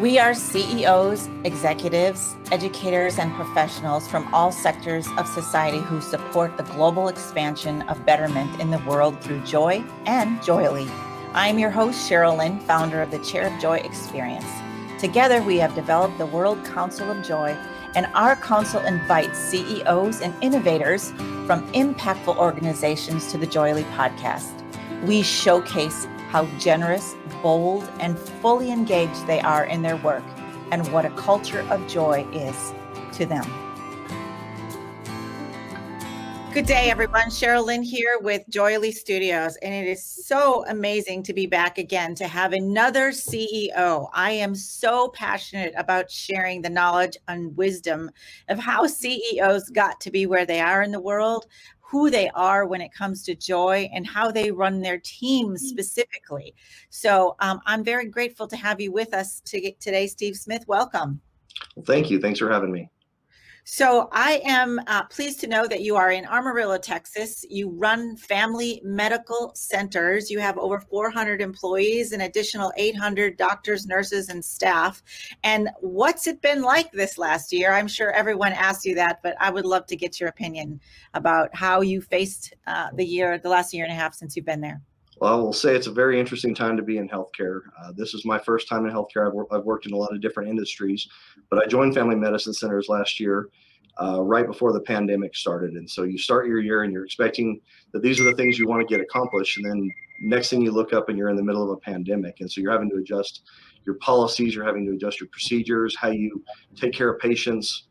We are CEOs, executives, educators, and professionals from all sectors of society who support the global expansion of betterment in the world through joy and joyely. I'm your host, Sheryl Lynn, founder of the Chair of Joy Experience. Together, we have developed the World Council of Joy, and our council invites CEOs and innovators from impactful organizations to the JOYELY podcast. We showcase how generous, bold, and fully engaged they are in their work and what a culture of joy is to them. Good day, everyone. Sheryl Lynn here with JOYELY Studios, and it is so amazing to be back again to have another CEO. I am so passionate about sharing the knowledge and wisdom of how CEOs got to be where they are in the world, who they are when it comes to joy and how they run their teams mm. specifically. So um, I'm very grateful to have you with us to today, Steve Smith. Welcome. Well, thank you. Thanks for having me. So I am uh, pleased to know that you are in Amarillo, Texas. You run family medical centers. You have over 400 employees, an additional 800 doctors, nurses, and staff. And what's it been like this last year? I'm sure everyone asked you that, but I would love to get your opinion about how you faced uh, the year, the last year and a half since you've been there. Well, I will say it's a very interesting time to be in healthcare. Uh, this is my first time in healthcare. I've, wor- I've, worked in a lot of different industries, but I joined Family Medicine Centers last year, uh, right before the pandemic started. And so you start your year and you're expecting that these are the things you want to get accomplished. And then next thing you look up and you're in the middle of a pandemic. And so you're having to adjust your policies, you're having to adjust your procedures, how you take care of patients.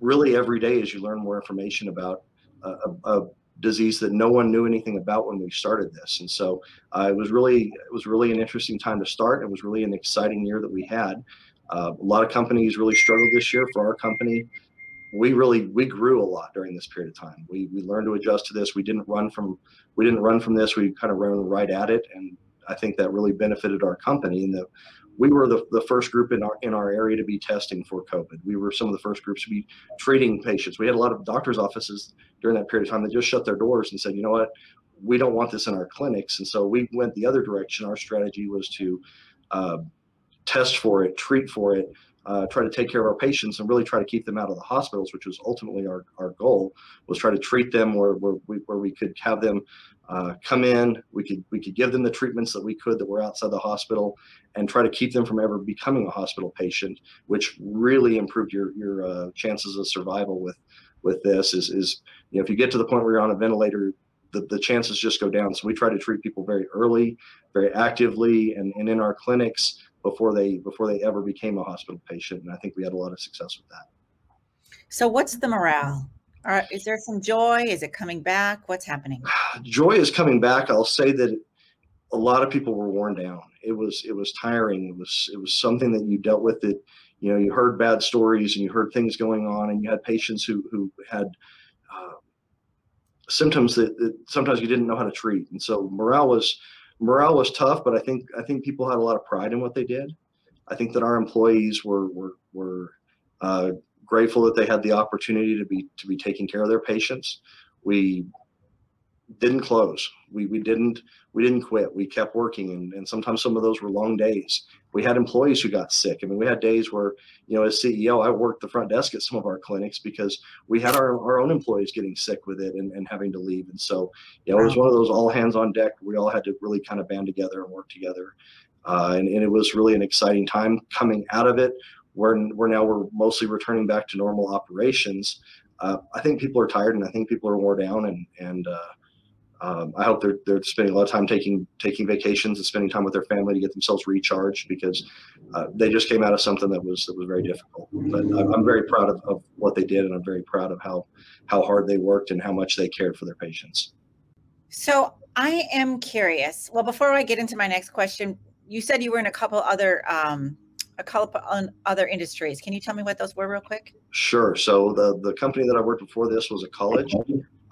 Really, every day as you learn more information about a, a disease that no one knew anything about when we started this. And so uh, it was really it was really an interesting time to start. It was really an exciting year that we had. Uh, a lot of companies really struggled this year. For our company, we really we grew a lot during this period of time. We we learned to adjust to this. We didn't run from we didn't run from this. We kind of ran right at it, and I think that really benefited our company. And that we were the, the first group in our in our area to be testing for COVID. We were some of the first groups to be treating patients. We had a lot of doctors' offices during that period of time that just shut their doors and said, you know what, we don't want this in our clinics. And so we went the other direction. Our strategy was to uh, test for it, treat for it, uh, try to take care of our patients and really try to keep them out of the hospitals, which was ultimately our, our goal, was try to treat them where, where, we, where we could have them uh, come in, we could we could give them the treatments that we could that were outside the hospital, and try to keep them from ever becoming a hospital patient, which really improved your your uh, chances of survival with with this. Is is you know if you get to the point where you're on a ventilator, the, the chances just go down. So we try to treat people very early, very actively, and, and in our clinics before they before they ever became a hospital patient. And I think we had a lot of success with that. So what's the morale? Or is there some joy? Is it coming back? What's happening? Joy is coming back. I'll say that a lot of people were worn down. It was it was tiring. It was it was something that you dealt with. It you know you heard bad stories and you heard things going on, and you had patients who who had uh, symptoms that, that sometimes you didn't know how to treat. And so morale was morale was tough, but I think I think people had a lot of pride in what they did. I think that our employees were were were uh, grateful that they had the opportunity to be to be taking care of their patients. We didn't close. We we didn't we didn't quit. We kept working, and, and sometimes some of those were long days. We had employees who got sick. I mean, we had days where you know, as CEO, I worked the front desk at some of our clinics because we had our, our own employees getting sick with it and, and having to leave. And so, you know, it was one of those all hands on deck. We all had to really kind of band together and work together. Uh, and, and it was really an exciting time coming out of it. Where we're now we're mostly returning back to normal operations. Uh, I think people are tired, and I think people are worn down, and and uh, um, I hope they're they're spending a lot of time taking taking vacations and spending time with their family to get themselves recharged because uh, they just came out of something that was that was very difficult. But I'm, very proud of, of what they did, and I'm very proud of how how hard they worked and how much they cared for their patients. So I am curious. Well, before I get into my next question, you said you were in a couple other um, a couple on other industries. Can you tell me what those were real quick? Sure. So the the company that I worked before this was a college.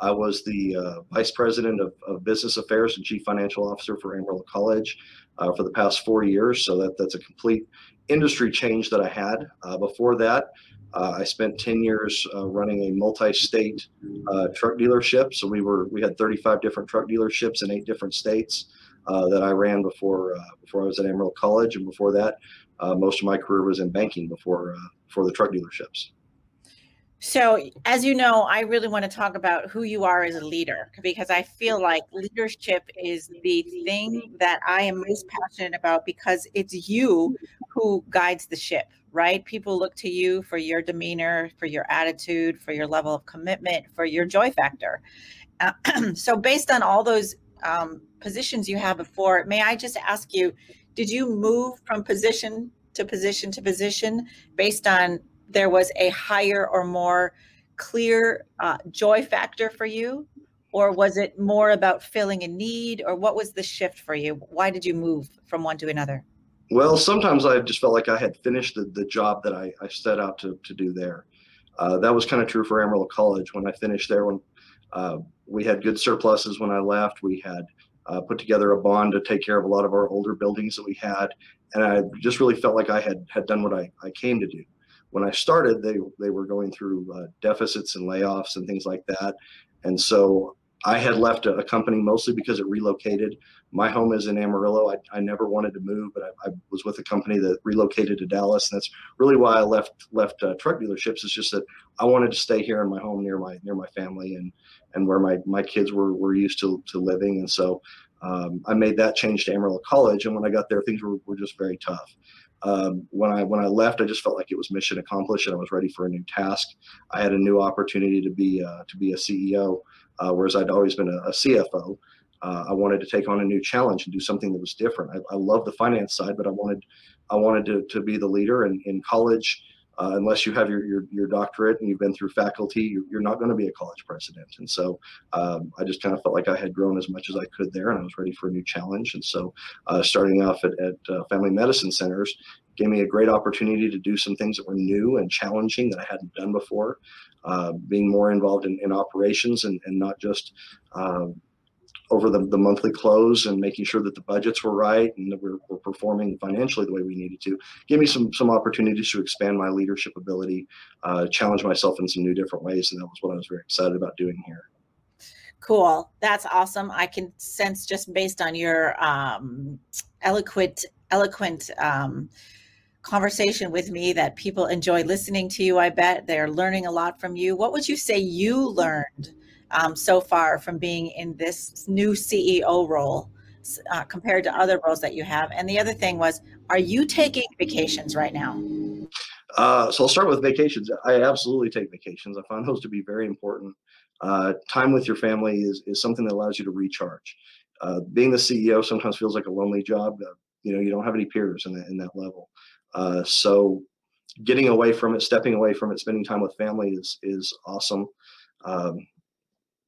I was the uh, vice president of, of, business affairs and chief financial officer for Amarillo College uh, for the past four years. So that, that's a complete industry change that I had. Uh, before that, uh, I spent 10 years uh, running a multi-state uh, truck dealership. So we were we had 35 different truck dealerships in eight different states. that I ran before before I was at Amarillo College, and before that, most of my career was in banking before before the truck dealerships. So, as you know, I really want to talk about who you are as a leader because I feel like leadership is the thing that I am most passionate about because it's you who guides the ship, right? People look to you for your demeanor, for your attitude, for your level of commitment, for your joy factor. Uh, so, based on all those um, positions you have before, may I just ask you, did you move from position to position to position based on there was a higher or more clear uh, joy factor for you? Or was it more about filling a need? Or what was the shift for you? Why did you move from one to another? Well, sometimes I just felt like I had finished the, the job that I, I set out to, to do there. Uh, that was kind of true for Amarillo College when I finished there. When uh, we had good surpluses when I left, we had uh, put together a bond to take care of a lot of our older buildings that we had, and I just really felt like I had had done what I, I came to do when I started, they they were going through uh, deficits and layoffs and things like that, and so I had left a, a, company mostly because it relocated. My home is in Amarillo. I, I never wanted to move, but I, I, was with a company that relocated to Dallas, and that's really why I left left uh, truck dealerships. It's just that I wanted to stay here in my home near my near my family and and where my my kids were were used to to living, and so um, I made that change to Amarillo College. And when I got there, things were, were just very tough um, when I when I left, I just felt like it was mission accomplished, and I was ready for a new task. I had a new opportunity to be uh, to be a CEO, uh, whereas I'd always been a, a CFO. Uh, I wanted to take on a new challenge and do something that was different. I, I love the finance side, but I wanted I wanted to, to be the leader. And in college, uh, unless you have your, your, your doctorate and you've been through faculty, you're, you're not going to be a college president. And so um, I just kind of felt like I had grown as much as I could there, and I was ready for a new challenge. And so uh, starting off at, at uh, Family Medicine Centers gave me a great opportunity to do some things that were new and challenging that I hadn't done before. Uh, being more involved in, in operations and, and not just um, over the, the monthly close and making sure that the budgets were right and that we're, we're performing financially the way we needed to give me some some opportunities to expand my leadership ability uh, challenge myself in some new different ways. And that was what i was very excited about doing here. Cool. That's awesome. I can sense just based on your um, eloquent eloquent um, conversation with me that people enjoy listening to you. I bet they're learning a lot from you. What would you say you learned um, so far from being in this new CEO role uh, compared to other roles that you have? And the other thing was, are you taking vacations right now? Uh, so I'll start with vacations. I absolutely take vacations. I find those to be very important. Uh, time with your family is, is something that allows you to recharge. Uh, being the CEO sometimes feels like a lonely job. you know, you don't have any peers in that, in that level. Uh, so getting away from it, stepping away from it, spending time with family is, is awesome. Um,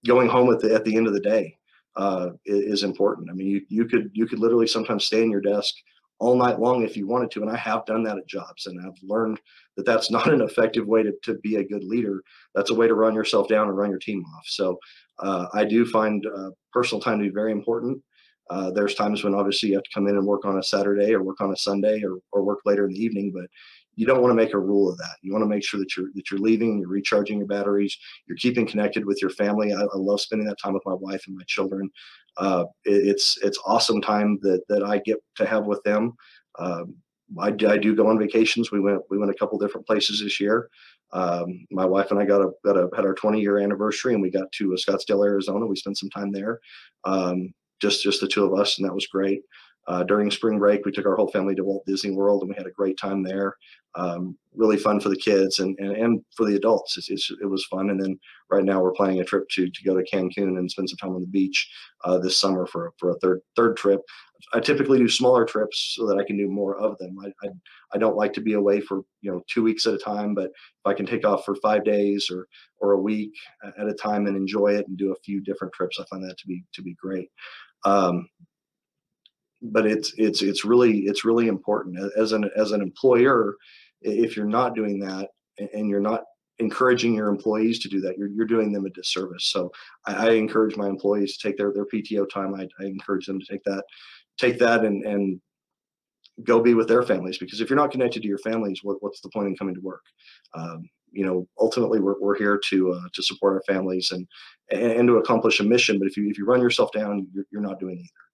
going home at the at the end of the day uh, is important. I mean, you you could you could literally sometimes stay in your desk all night long if you wanted to, and I have done that at jobs, and I've learned that that's not an effective way to to be a good leader. That's a way to run yourself down and run your team off. So uh, I do find uh, personal time to be very important. Uh, there's times when obviously you have to come in and work on a Saturday or work on a Sunday or, or work later in the evening, but you don't want to make a rule of that. You want to make sure that you're that you're leaving, you're recharging your batteries, you're keeping connected with your family. I, I love spending that time with my wife and my children. Uh, it, it's it's awesome time that that I get to have with them. Um, I, I do go on vacations. We went we went a couple different places this year. Um, my wife and I got a got a had our 20 year anniversary, and we got to uh, Scottsdale, Arizona. We spent some time there, um, just just the two of us, and that was great. Uh, during spring break, we took our whole family to Walt Disney World and we had a great time there. Um, really fun for the kids and, and, and for the adults. It's, it's, it was fun. And then right now we're planning a trip to, to go to Cancun and spend some time on the beach uh, this summer for, for a third, third trip. I typically do smaller trips so that I can do more of them. I, I, I don't like to be away for, you know, two weeks at a time, but if I can take off for five days or, or a week at a time and enjoy it and do a few different trips, I find that to be, to be great. Um, but it's it's it's really it's really important. As an as an employer if you're not doing that and you're not encouraging your employees to do that you're, you're doing them a disservice. So I, I encourage my employees to take their their pto time. I, I encourage them to take that take that and and go be with their families because if you're not connected to your families what, what's the point in coming to work? Um, you know ultimately we're, we're here to uh, to support our families and, and, and to accomplish a mission but if you if you run yourself down you're, you're not doing either.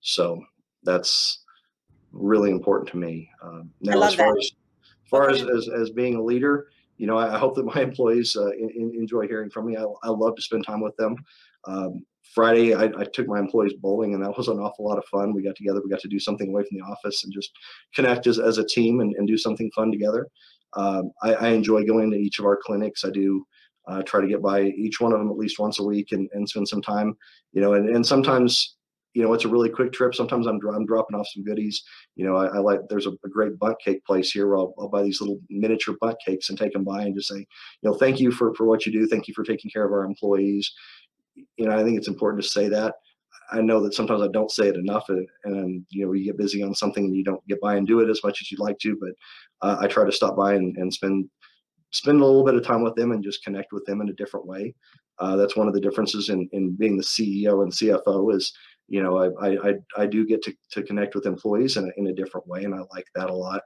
So that's really important to me. Um, now, as far as as far as, as, as being a leader, you know, I, I hope that my employees uh, in, in- enjoy hearing from me. I, I love to spend time with them. Um, Friday, I, I took my employees bowling, and that was an awful lot of fun. We got together, we got to do something away from the office, and just connect as, as a team and, and do something fun together. Um, I, I enjoy going to each of our clinics. I do uh, try to get by each one of them at least once a week and, and spend some time. You know, and, and sometimes you know it's a really quick trip. Sometimes I'm, I'm dropping off some goodies. You know, I, I like there's a, a great Bundt cake place here where I'll, I'll buy these little miniature Bundt cakes and take them by and just say, you know, thank you for for what you do. Thank you for taking care of our employees. You know, I think it's important to say that. I know that sometimes I don't say it enough, and, and you know, you get busy on something and you don't get by and do it as much as you'd like to. But uh, I try to stop by and, and spend spend a little bit of time with them and just connect with them in a different way. Uh, that's one of the differences in, in being the CEO and CFO is, you know, I, I, I, do get to, to connect with employees in a, in a different way. And I like that a lot.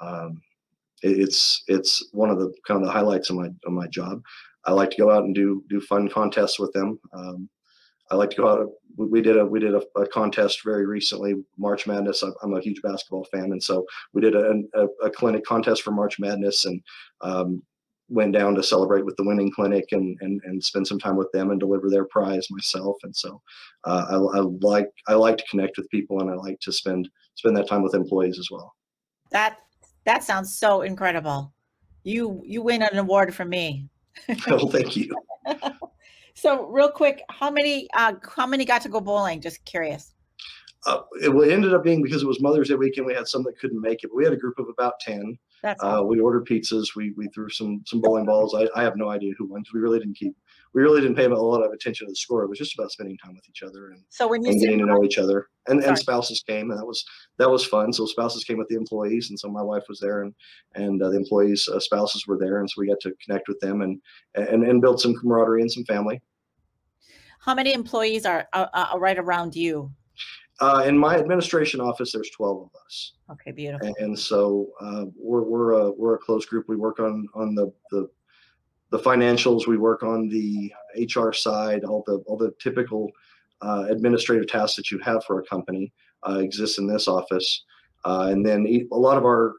Um, it- it's, it's one of the kind of the highlights of my, of my job. I like to go out and do, do fun contests with them. Um, I like to go out. We, we did a we did a, a contest very recently, March Madness. I'm, I'm a huge basketball fan, and so we did a, a, a clinic contest for March Madness, and um, went down to celebrate with the winning clinic and and and spend some time with them and deliver their prize myself. And so uh, I, I like I like to connect with people, and I like to spend spend that time with employees as well. That that sounds so incredible. You you win an award from me. well, thank you. So real quick, how many uh how many got to go bowling? Just curious. Uh, it ended up being because it was Mother's Day weekend. We had some that couldn't make it, but we had a group of about ten. That's Uh, we ordered pizzas. We we threw some some bowling balls. I, I have no idea who won. We really didn't keep. We really didn't pay a lot of attention to the score. It was just about spending time with each other and, so when you and getting to know each other. And Sorry. and spouses came, and that was that was fun. So spouses came with the employees, and so my wife was there, and and uh, the employees' uh, spouses were there, and so we got to connect with them and and and build some camaraderie and some family. how many employees are uh, uh, right around you? Uh, in my administration office, there's 12 of us. Okay, beautiful. and, so uh, we're we're a we're a close group. We work on on the the the financials. We work on the HR side. All the all the typical uh, administrative tasks that you have for a company uh, exists in this office. Uh, and then a lot of our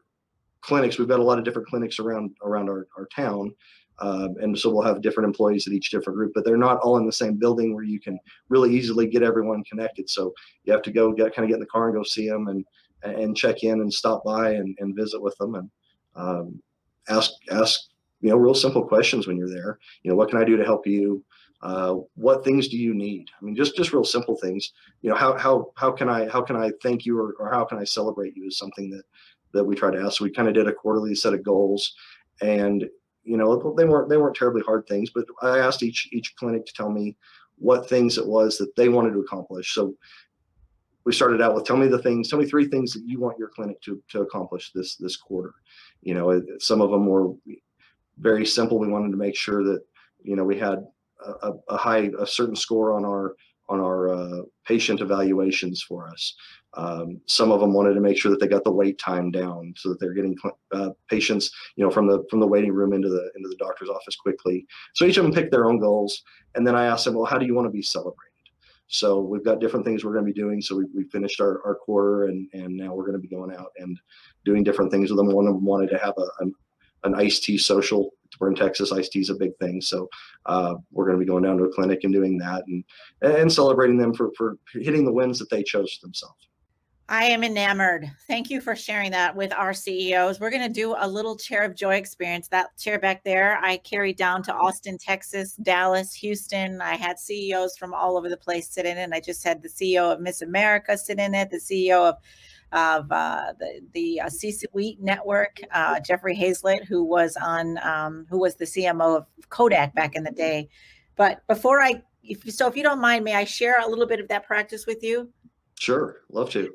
clinics. We've got a lot of different clinics around around our our town. Um, and so we'll have different employees at each different group, but they're not all in the same building where you can really easily get everyone connected. So you have to go get kind of get in the car and go see them and and check in and stop by and, and visit with them and um, ask ask you know real simple questions when you're there. You know what can i do to help you? Uh, what things do you need? I mean just just real simple things. You know how how how can i how can i thank you or, or how can i celebrate you is something that that we try to ask. So we kind of did a quarterly set of goals and you know they weren't they weren't terribly hard things but i asked each each clinic to tell me what things it was that they wanted to accomplish. So we started out with tell me the things tell me three things that you want your clinic to to accomplish this this quarter. You know some of them were very simple. We wanted to make sure that you know we had a, a- a high a certain score on our on our uh, patient evaluations for us um, some of them wanted to make sure that they got the wait time down so that they're getting uh, patients you know from the from the waiting room into the into the doctor's office quickly so each of them picked their own goals and then i asked them well how do you want to be celebrated so we've got different things we're going to be doing. So we, we finished our, our quarter and, and now we're going to be going out and doing different things with them. One of them wanted to have a, an, an iced tea social. We're in Texas. Iced tea is a big thing. So uh, we're going to be going down to a clinic and doing that and, and celebrating them for, for hitting the wins that they chose for themselves. I am enamored. Thank you for sharing that with our CEOs. We're going to do a little chair of joy experience. That chair back there, I carried down to Austin, Texas, Dallas, Houston. I had CEOs from all over the place sit in it. I just had the CEO of Miss America sit in it, the CEO of of uh, the the uh, C-suite network, uh, Jeffrey Hayzlett, who was on um, who was the CMO of Kodak back in the day. But before I, if, so if you don't mind, may I share a little bit of that practice with you? Sure. Love to.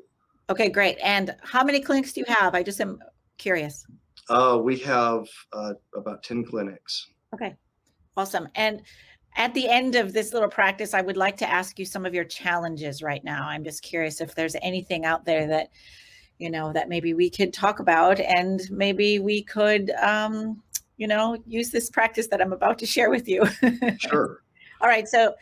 Okay, great. And how many clinics do you have? I just am curious. Uh, we have uh, about 10 clinics. Okay, awesome. And at the end of this little practice, I would like to ask you some of your challenges right now. I'm just curious if there's anything out there that, you know, that maybe we could talk about and maybe we could, um, you know, use this practice that I'm about to share with you. Sure. All right. So,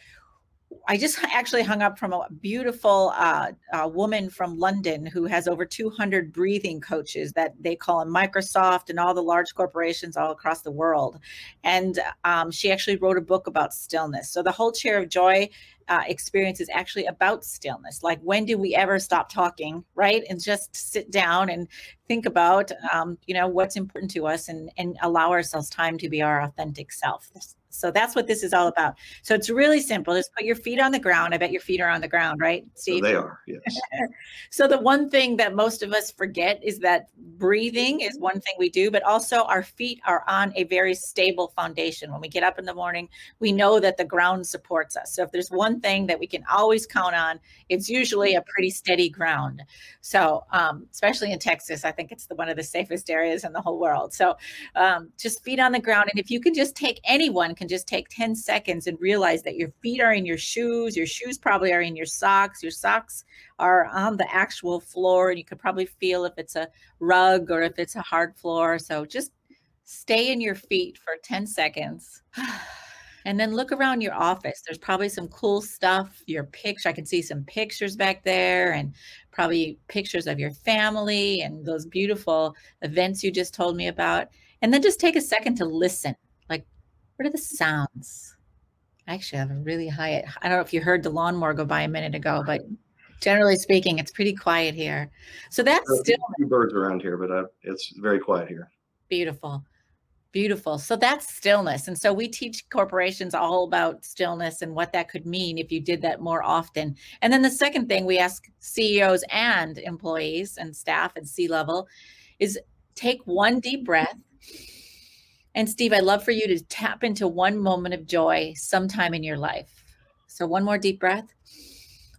I just actually hung up from a beautiful uh, uh, woman from London who has over 200 breathing coaches that they call in Microsoft and all the large corporations all across the world. And um, she actually wrote a book about stillness. So the whole chair of joy uh, experience is actually about stillness. Like, when do we ever stop talking, right? And just sit down and think about, um, you know, what's important to us and, and allow ourselves time to be our authentic self. So that's what this is all about. So it's really simple. Just put your feet on the ground. I bet your feet are on the ground, right, Steve? So they are, yes. so the one thing that most of us forget is that breathing is one thing we do, but also our feet are on a very stable foundation. When we get up in the morning, we know that the ground supports us. So if there's one thing that we can always count on, it's usually a pretty steady ground. So um, especially in Texas, I think it's the, one of the safest areas in the whole world. So um, just feet on the ground. And if you can just take anyone can just take 10 seconds and realize that your feet are in your shoes, your shoes probably are in your socks, your socks are on the actual floor, and you could probably feel if it's a rug or if it's a hard floor. So just stay in your feet for 10 seconds. And then look around your office. There's probably some cool stuff. Your picture, I can see some pictures back there and probably pictures of your family and those beautiful events you just told me about. And then just take a second to listen. What are the sounds? I actually have a really high. I don't know if you heard the lawnmower go by a minute ago, but generally speaking, it's pretty quiet here. So that's still birds around here, but uh, it's very quiet here. Beautiful. Beautiful. So that's stillness. And so we teach corporations all about stillness and what that could mean if you did that more often. And then the second thing we ask CEOs and employees and staff and C level is take one deep breath and Steve, I'd love for you to tap into one moment of joy sometime in your life. So, one more deep breath.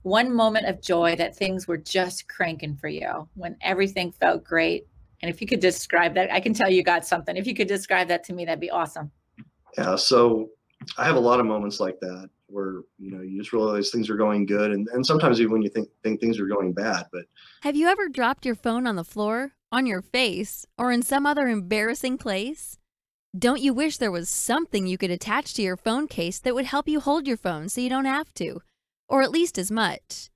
One moment of joy that things were just cranking for you when everything felt great. And if you could describe that, I can tell you got something. If you could describe that to me, that'd be awesome. Yeah. So, I have a lot of moments like that where you know you just realize things are going good and, and sometimes even when you think think things are going bad but have you ever dropped your phone on the floor on your face or in some other embarrassing place don't you wish there was something you could attach to your phone case that would help you hold your phone so you don't have to? Or at least as much.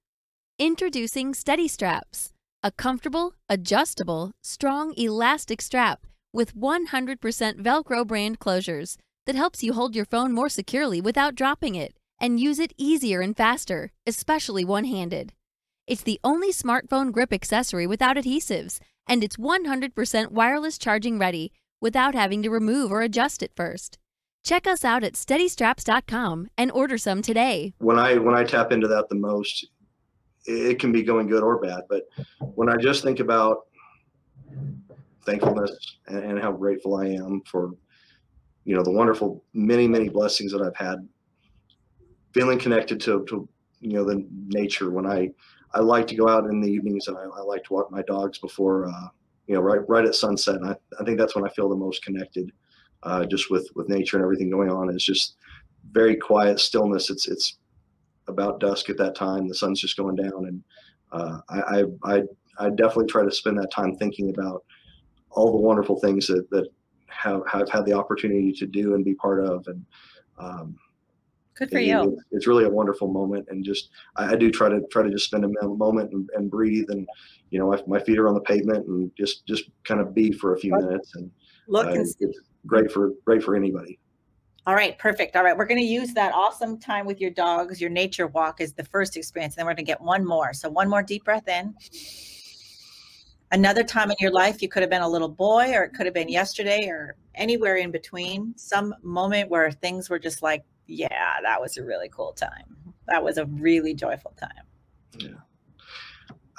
Introducing Steady Straps, a comfortable, adjustable, strong, elastic strap with 100% Velcro brand closures that helps you hold your phone more securely without dropping it and use it easier and faster, especially one handed. It's the only smartphone grip accessory without adhesives, and it's 100% wireless charging ready without having to remove or adjust it first. Check us out at steadystraps.com and order some today. When I when I tap into that the most, it can be going good or bad, but when I just think about thankfulness and, and how grateful I am for you know the wonderful many many blessings that I've had feeling connected to, to you know the nature when I I like to go out in the evenings and I, I like to walk my dogs before uh, you know, right right at sunset. And I, I think that's when I feel the most connected, uh, just with with nature and everything going on. It's just very quiet stillness. It's it's about dusk at that time. The sun's just going down, and uh, I, I I definitely try to spend that time thinking about all the wonderful things that that have have had the opportunity to do and be part of, and um, Good for you. it's really a wonderful moment, and just I, I, do try to try to just spend a moment and, and breathe, and you know, my, my, feet are on the pavement, and just just kind of be for a few minutes, and look, uh, and it's great for great for anybody. All right, perfect. All right, we're going to use that awesome time with your dogs, your nature walk is the first experience. And then we're going to get one more. So, one more deep breath in. Another time in your life, you could have been a little boy, or it could have been yesterday, or anywhere in between. Some moment where things were just like yeah, that was a really cool time. That was a really joyful time. Yeah.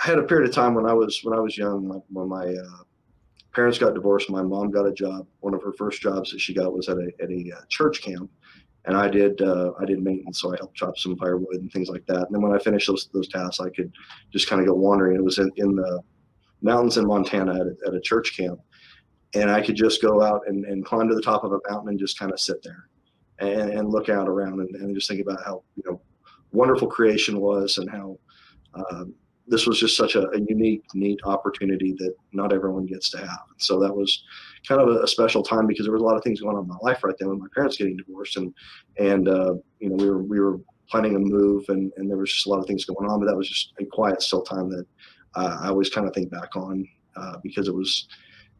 I had a period of time when I was when I was young, when my uh, parents got divorced, my mom got a job. One of her first jobs that she got was at a at a uh, church camp, and I did uh, I did maintenance, so I helped chop some firewood and things like that. And then when I finished those those tasks, I could just kind of go wandering. It was in, in the mountains in Montana at a, at a church camp, and I could just go out and, and climb to the top of a mountain and just kind of sit there and, and look out around and, and, just think about how you know wonderful creation was and how um, this was just such a, a, unique, neat opportunity that not everyone gets to have. So that was kind of a, a, special time because there was a lot of things going on in my life right then with my parents getting divorced and and uh, you know we were we were planning a move, and and there was just a lot of things going on. But that was just a quiet, still time that uh, I always kind of think back on uh, because it was.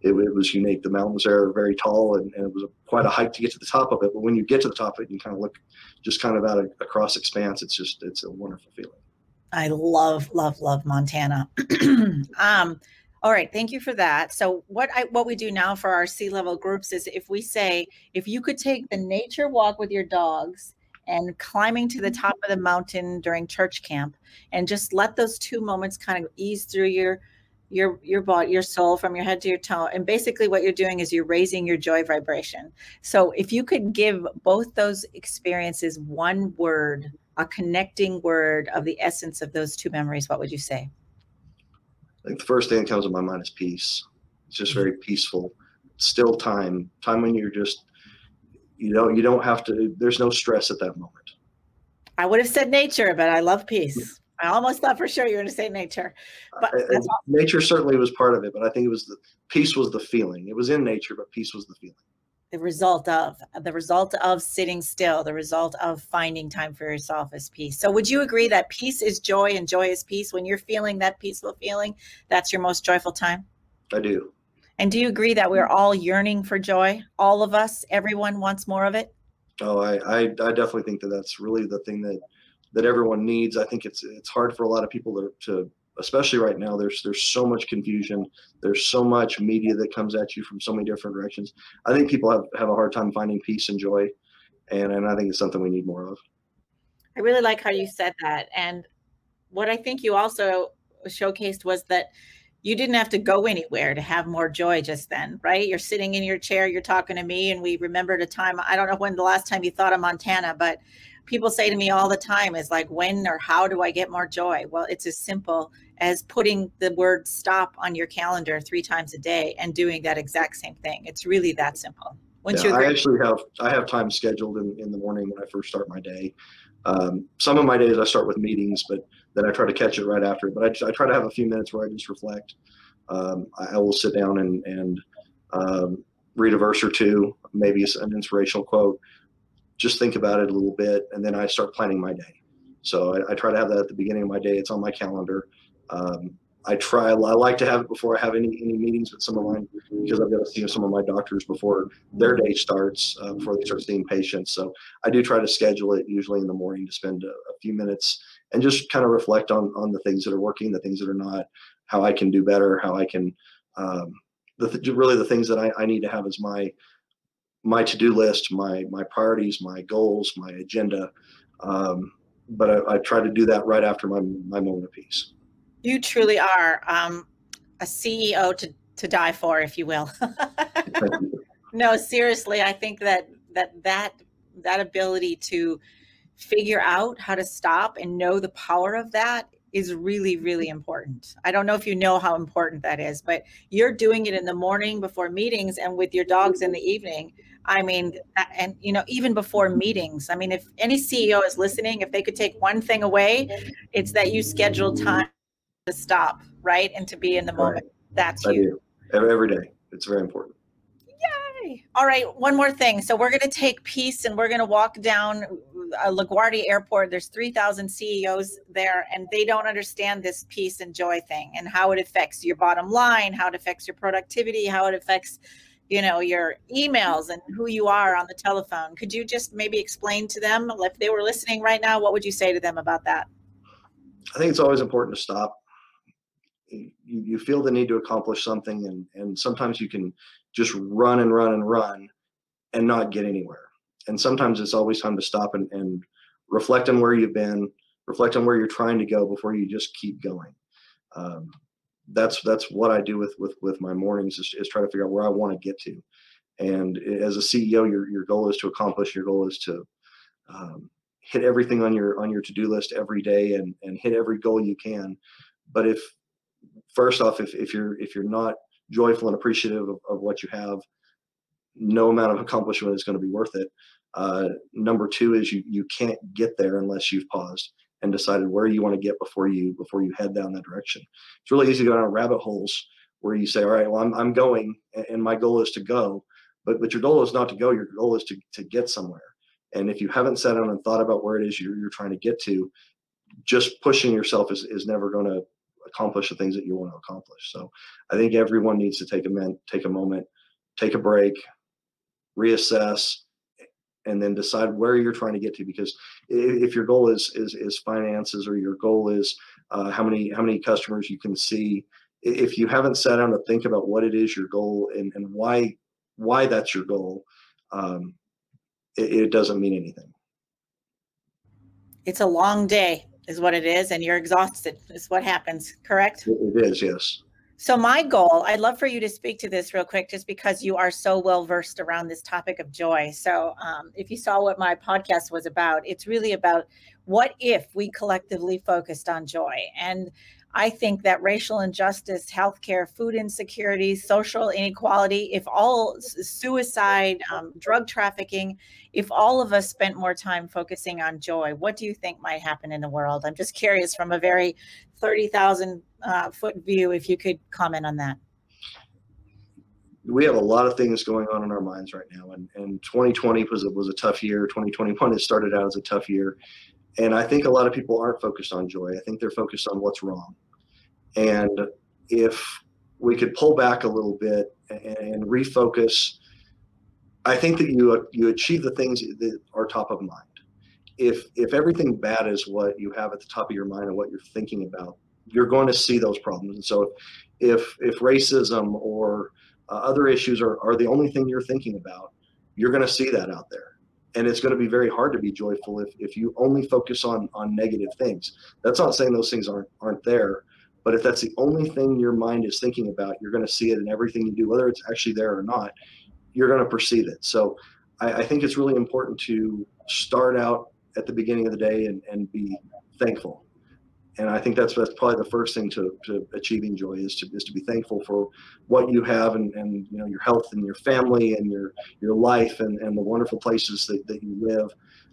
It, it, was unique. The mountains there are very tall, and, and, it was quite a hike to get to the top of it. But when you get to the top of it, you kind of look just kind of out across expanse. It's just it's a wonderful feeling. I love, love, love Montana. um, all right, thank you for that. So what I what we do now for our C level groups is if we say if you could take the nature walk with your dogs and climbing to the top of the mountain during church camp and just let those two moments kind of ease through your your your body your soul from your head to your toe and basically what you're doing is you're raising your joy vibration so if you could give both those experiences one word a connecting word of the essence of those two memories what would you say I think the first thing that comes to my mind is peace. It's just very peaceful, still time, time when you're just, you know, you don't have to. There's no stress at that moment. I would have said nature, but I love peace. I almost thought for sure you were going to say nature, but nature certainly was part of it. But I think it was the peace was the feeling. It was in nature, but peace was the feeling. The result of the result of sitting still the result of finding time for yourself is peace. So would you agree that peace is joy and joy is peace? When you're feeling that peaceful feeling that's your most joyful time? I do. And do you agree that we're all yearning for joy? All of us? Everyone wants more of it? Oh i i, I definitely think that that's really the thing that that everyone needs. I think it's it's hard for a lot of people to, to especially right now there's there's so much confusion. There's so much media that comes at you from so many different directions. I think people have, have a hard time finding peace and joy and and i think it's something we need more of. I really like how you said that and what i think you also showcased was that you didn't have to go anywhere to have more joy just then right? You're sitting in your chair you're talking to me and we remembered a time i don't know when the last time you thought of montana but people say to me all the time is like when or how do i get more joy well it's as simple as putting the word stop on your calendar three times a day and doing that exact same thing. It's really that simple. Once yeah, I actually have I have time scheduled in, in the morning when I first start my day. Um, some of my days I start with meetings, but then I try to catch it right after. But I, I try to have a few minutes where I just reflect. Um, I, I, will sit down and and um, read a verse or two, maybe an inspirational quote. Just think about it a little bit, and then I start planning my day. So I, I try to have that at the beginning of my day. It's on my calendar. Um, I try. I like to have it before I have any any meetings with some of mine because I've got to see some of my doctors before their day starts, uh, before they start seeing patients. So I do try to schedule it usually in the morning to spend a, a few minutes and just kind of reflect on on the things that are working, the things that are not, how I can do better, how I can. Um, the, really the things that I, I need to have as my my to-do list, my my priorities, my goals, my agenda. Um, but I, I, try to do that right after my my moment of peace. You truly are um, a CEO to to die for, if you will. no, seriously, I think that that that that ability to figure out how to stop and know the power of that is really really important. I don't know if you know how important that is, but you're doing it in the morning before meetings and with your dogs in the evening. I mean, and you know, even before meetings. I mean, if any CEO is listening, if they could take one thing away, it's that you schedule time to stop, right? And to be in the moment. Right. That's I you. Every day. It's very important. Yay. All right. One more thing. So we're going to take peace and we're going to walk down uh, LaGuardia Airport. There's 3,000 CEOs there, and they don't understand this peace and joy thing and how it affects your bottom line, how it affects your productivity, how it affects you know your emails and who you are on the telephone. Could you just maybe explain to them if they were listening right now what would you say to them about that? I think it's always important to stop. You, you feel the need to accomplish something and and sometimes you can just run and run and run and not get anywhere. And sometimes it's always time to stop and, and reflect on where you've been reflect on where you're trying to go before you just keep going. Um, that's that's what i do with with with my mornings is, is try to figure out where i want to get to. And as a ceo your, your goal is to accomplish your goal is to um, hit everything on your on your to-do list every day and and hit every goal you can. But if first off, if, if you're if you're not joyful and appreciative of, of what you have, no amount of accomplishment is going to be worth it. Uh, number two is you you can't get there unless you've paused and decided where you want to get before you before you head down that direction. It's really easy to go down rabbit holes where you say, all right, well I'm I'm going and my goal is to go, but but your goal is not to go. Your goal is to to get somewhere. And if you haven't sat down and thought about where it is you're, you're trying to get to, just pushing yourself is, is never going to accomplish the things that you want to accomplish. So I think everyone needs to take a min, take a moment, take a break, reassess, and then decide where you're trying to get to. Because if your goal is is, is finances or your goal is uh, how many how many customers you can see, if you haven't sat down to think about what it is your goal and, and why why that's your goal, um, it, it doesn't mean anything. It's a long day, is what it is, and you're exhausted. Is what happens. Correct? It is, yes. So my goal, I'd love for you to speak to this real quick, just because you are so well versed around this topic of joy. So um, if you saw what my podcast was about, it's really about what if we collectively focused on joy and I think that racial injustice, healthcare, food insecurity, social inequality, if all suicide, um, drug trafficking, if all of us spent more time focusing on joy, what do you think might happen in the world? I'm just curious from a very 30,000 uh, foot view, if you could comment on that. We have a lot of things going on in our minds right now, and, and 2020 was was a tough year. 2021 has started out as a tough year, and I think a lot of people aren't focused on joy. I think they're focused on what's wrong. And if we could pull back a little bit and, refocus, I think that you you achieve the things that are top of mind. If if everything bad is what you have at the top of your mind and what you're thinking about, you're going to see those problems. And so, if if racism or uh, other issues are, are the only thing you're thinking about, you're going to see that out there and it's going to be very hard to be joyful if, if you only focus on on negative things. That's not saying those things aren't aren't there but if that's the only thing your mind is thinking about you're going to see it in everything you do whether it's actually there or not you're going to perceive it. So I, I think it's really important to start out at the beginning of the day and, and be thankful and I think that's that's probably the first thing to, to achieving joy is to is to be thankful for what you have and, and you know your health and your family and your your life and, and the wonderful places that, that you live.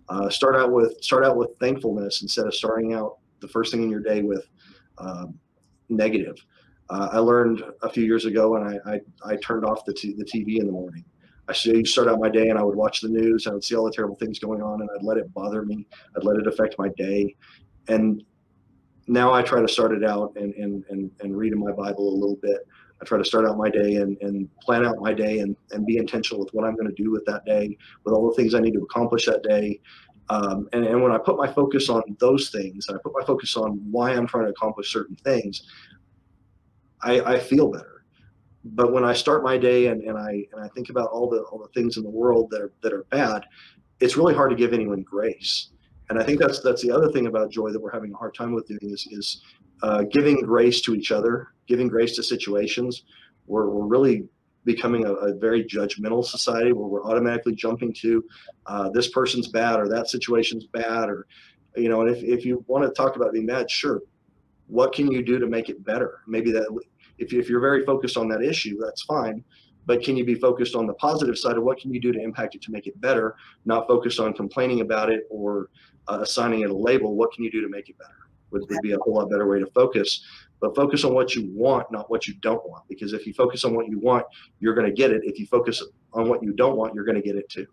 Uh, start out with start out with thankfulness instead of starting out the first thing in your day with um, negative. Uh, I learned a few years ago, and I I, I turned off the t- the TV in the morning. I should start out my day, and I would watch the news. I would see all the terrible things going on, and I'd let it bother me. I'd let it affect my day, and now I try to start it out and, and, and, and read in my Bible a little bit. I try to start out my day and, and plan out my day and, and be intentional with what I'm going to do with that day, with all the things I need to accomplish that day. Um, and, and when I put my focus on those things, and I put my focus on why I'm trying to accomplish certain things, I, I feel better. But when I start my day and, and I and I think about all the all the things in the world that are that are bad, it's really hard to give anyone grace and I think that's that's the other thing about joy that we're having a hard time with doing is is uh, giving grace to each other, giving grace to situations. We're, we're really becoming a, a very judgmental society where we're automatically jumping to uh, this person's bad or that situation's bad or you know and if, if you want to talk about being mad sure. What can you do to make it better? Maybe that if, if you're very focused on that issue that's fine but can you be focused on the positive side of what can you do to impact it to make it better not focused on complaining about it or uh, assigning it a label? What can you do to make it better? Would, would be a whole lot better way to focus but focus on what you want not what you don't want because if you focus on what you want you're going to get it. If you focus on what you don't want you're going to get it too.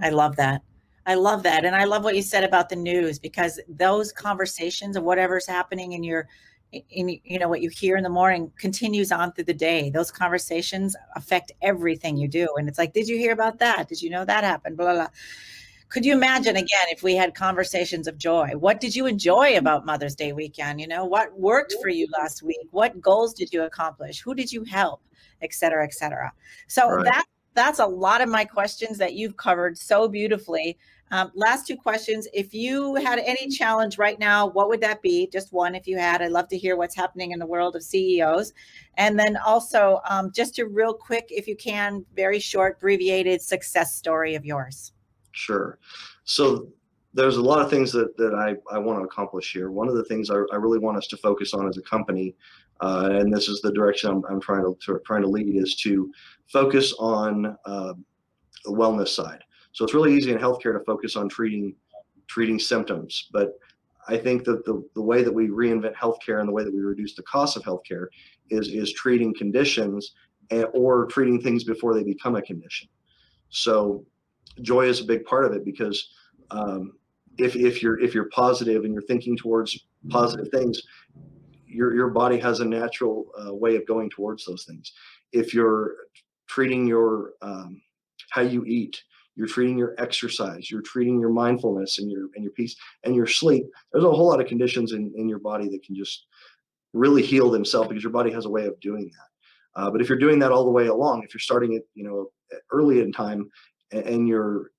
I love that. I love that and i love what you said about the news because those conversations of whatever's happening in your in you know what you hear in the morning continues on through the day. Those conversations affect everything you do and it's like did you hear about that? Did you know that happened? Blah blah, blah. could you imagine again if we had conversations of joy? What did you enjoy about mother's day weekend? You know what worked for you last week? What goals did you accomplish? Who did you help? Et cetera et cetera. So right. that that's a lot of my questions that you've covered so beautifully um, last two questions. If you had any challenge right now, what would that be? Just one, if you had. I'd love to hear what's happening in the world of CEOs. And then also, um, just a real quick, if you can, very short, abbreviated success story of yours. Sure. So there's a lot of things that, that I, I want to accomplish here. One of the things I, I really want us to focus on as a company, uh, and this is the direction I'm, I'm trying to, to, trying to lead, is to focus on uh, the wellness side. So it's really easy in healthcare to focus on treating treating symptoms, but I think that the, the way that we reinvent healthcare and the way that we reduce the cost of healthcare is is treating conditions and, or treating things before they become a condition. So joy is a big part of it because um, if if you're if you're positive and you're thinking towards positive things, your your body has a natural uh, way of going towards those things. If you're treating your um, how you eat, you're treating your exercise, you're treating your mindfulness and your and your peace and your sleep. There's a whole lot of conditions in, in your body that can just really heal themselves because your body has a way of doing that. Uh, but if you're doing that all the way along, if you're starting it, you know, early in time and, and you're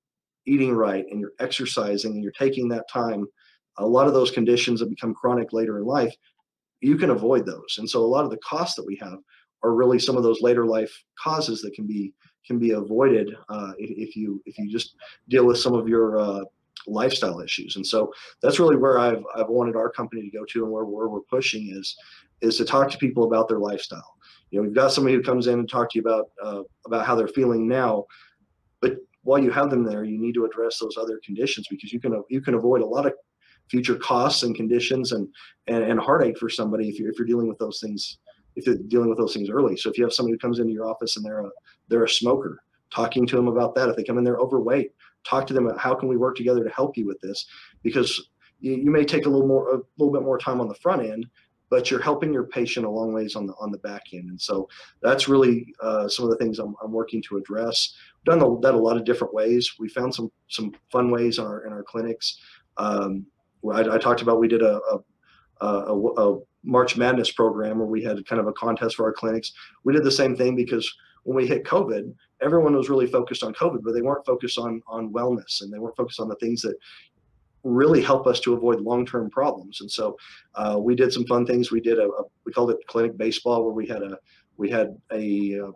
eating right and you're exercising and you're taking that time, a lot of those conditions that become chronic later in life, you can avoid those. And so a lot of the costs that we have are really some of those later life causes that can be can be avoided uh, if, if, you if you just deal with some of your uh, lifestyle issues. And so that's really where I've I've wanted our company to go to and where, where we're pushing is is to talk to people about their lifestyle. You know, we've got somebody who comes in and talk to you about uh, about how they're feeling now, but while you have them there, you need to address those other conditions because you can you can avoid a lot of future costs and conditions and and, and heartache for somebody if you're if you're dealing with those things if you're dealing with those things early. So if you have somebody who comes into your office and they're a they're a smoker, talking to them about that. If they come in there overweight, talk to them about how can we work together to help you with this because you, you may take a little more a little bit more time on the front end but you're helping your patient a long ways on the on the back end. And so that's really uh, some of the things I'm, I'm working to address. We've done that a lot of different ways. We found some some fun ways in our in our clinics. Um, I, I, talked about we did a, a, a, a March Madness program where we had kind of a contest for our clinics. We did the same thing because when we hit COVID, everyone was really focused on COVID, but they weren't focused on on wellness and they weren't focused on the things that really help us to avoid long-term problems. And so uh, we did some fun things. We did a, a, we called it clinic baseball, where we had a we had a uh,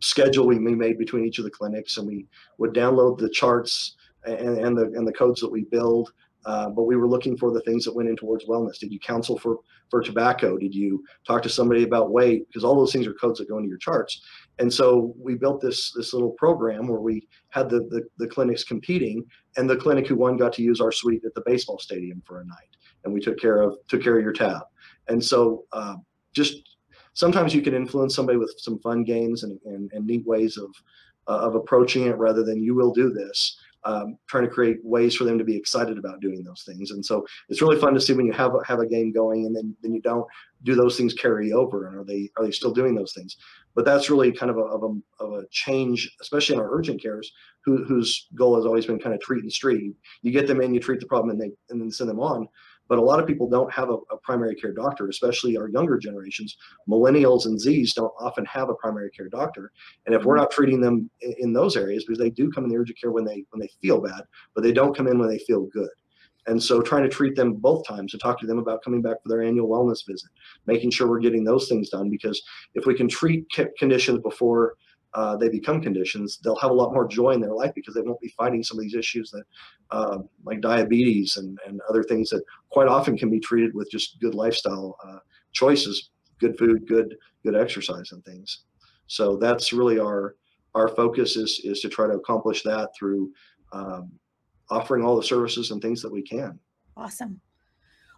schedule we made between each of the clinics, and we would download the charts and, and the and the codes that we build. Uh, but we were looking for the things that went in towards wellness. Did you counsel for for tobacco? Did you talk to somebody about weight? Because all those things are codes that go into your charts. And so we built this this little program where we had the, the, the clinics competing, and the clinic who won got to use our suite at the baseball stadium for a night, and we took care of took care of your tab. And so uh, just sometimes you can influence somebody with some fun games and, and, and neat ways of uh, of approaching it rather than you will do this um, trying to create ways for them to be excited about doing those things. And so it's really fun to see when you have a, have a game going and then then you don't do those things carry over and are they are they still doing those things? But that's really kind of a of a, of a change, especially in our urgent cares, who, whose goal has always been kind of treat and street. You get them in, you treat the problem, and they and then send them on. But a lot of people don't have a, a, primary care doctor, especially our younger generations. Millennials and Zs don't often have a primary care doctor. And if we're mm-hmm. not treating them in, in those areas, because they do come in the urgent care when they when they feel bad, but they don't come in when they feel good. And so trying to treat them both times and talk to them about coming back for their annual wellness visit, making sure we're getting those things done because if we can treat conditions before uh, they become conditions, they'll have a lot more joy in their life because they won't be fighting some of these issues that, uh, like diabetes and, and other things that quite often can be treated with just good lifestyle uh, choices, good food, good good exercise, and things. So that's really our our focus is is to try to accomplish that through um, offering all the services and things that we can. Awesome.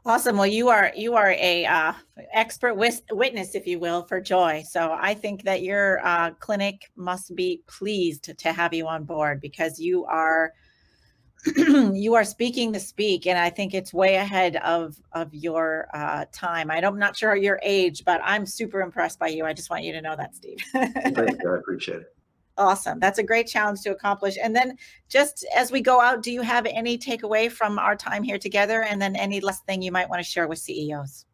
Awesome. Well, you are you are a uh, expert witness, if you will, for Joy. So I think that your uh, clinic must be pleased to have you on board because you are you are speaking the speak, and I think it's way ahead of of your uh, time. I don't, I'm not sure your age, but I'm super impressed by you. I just want you to know that, Steve. Thank you. I appreciate it. Awesome. That's a great challenge to accomplish. And then just as we go out, do you have any takeaway from our time here together? And then any last thing you might want to share with CEOs?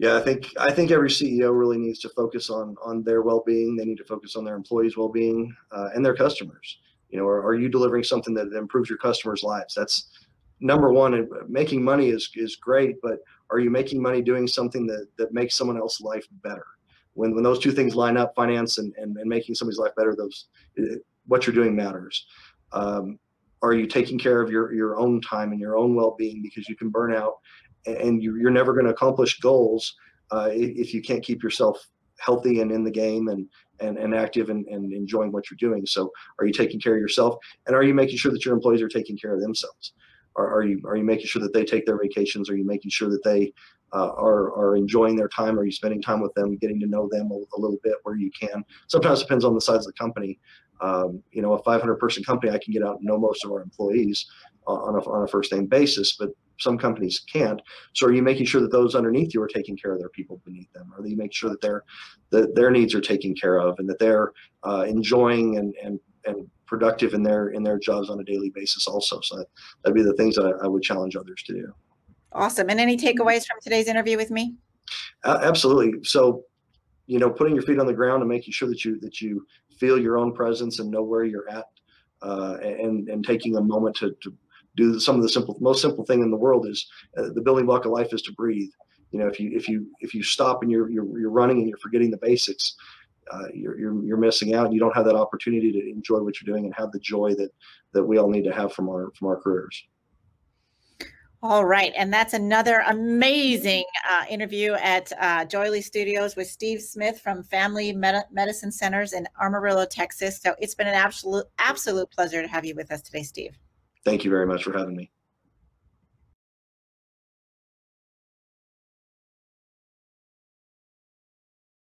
Yeah, I think I think every CEO really needs to focus on on their well-being. They need to focus on their employees' well-being uh, and their customers. You know, are, are you delivering something that improves your customers' lives? That's number one. Making money is is great, but are you making money doing something that that makes someone else's life better? When when those two things line up, finance and and, and making somebody's life better, those it, what you're doing matters. Um, are you taking care of your your own time and your own well-being because you can burn out and you, you're never going to accomplish goals uh, if you can't keep yourself healthy and in the game and and, and active and, and enjoying what you're doing? So are you taking care of yourself? And are you making sure that your employees are taking care of themselves are, are you are you making sure that they take their vacations? Are you making sure that they uh, are are enjoying their time? Are you spending time with them, getting to know them a, a little bit where you can? Sometimes it depends on the size of the company. Um, you know, a 500 person company, I can get out and know most of our employees on a, on a first name basis, but some companies can't. So are you making sure that those underneath you are taking care of their people beneath them? Are you making sure that their that their needs are taken care of and that they're uh, enjoying and and and productive in their in their jobs on a daily basis also? So that, that'd be the things that I, I would challenge others to do. Awesome. And any takeaways from today's interview with me? Uh, absolutely. So, you know, putting your feet on the ground and making sure that you that you feel your own presence and know where you're at, uh, and and taking a moment to, to do some of the simple most simple thing in the world is uh, the building block of life is to breathe you know if you if you if you stop and you're you're, you're running and you're forgetting the basics uh, you're, you're you're missing out you don't have that opportunity to enjoy what you're doing and have the joy that that we all need to have from our from our careers all right. And that's another amazing uh, interview at uh, JOYELY Studios with Steve Smith from Family Medi- Medicine Centers in Amarillo, Texas. So it's been an absolute, absolute pleasure to have you with us today, Steve. Thank you very much for having me.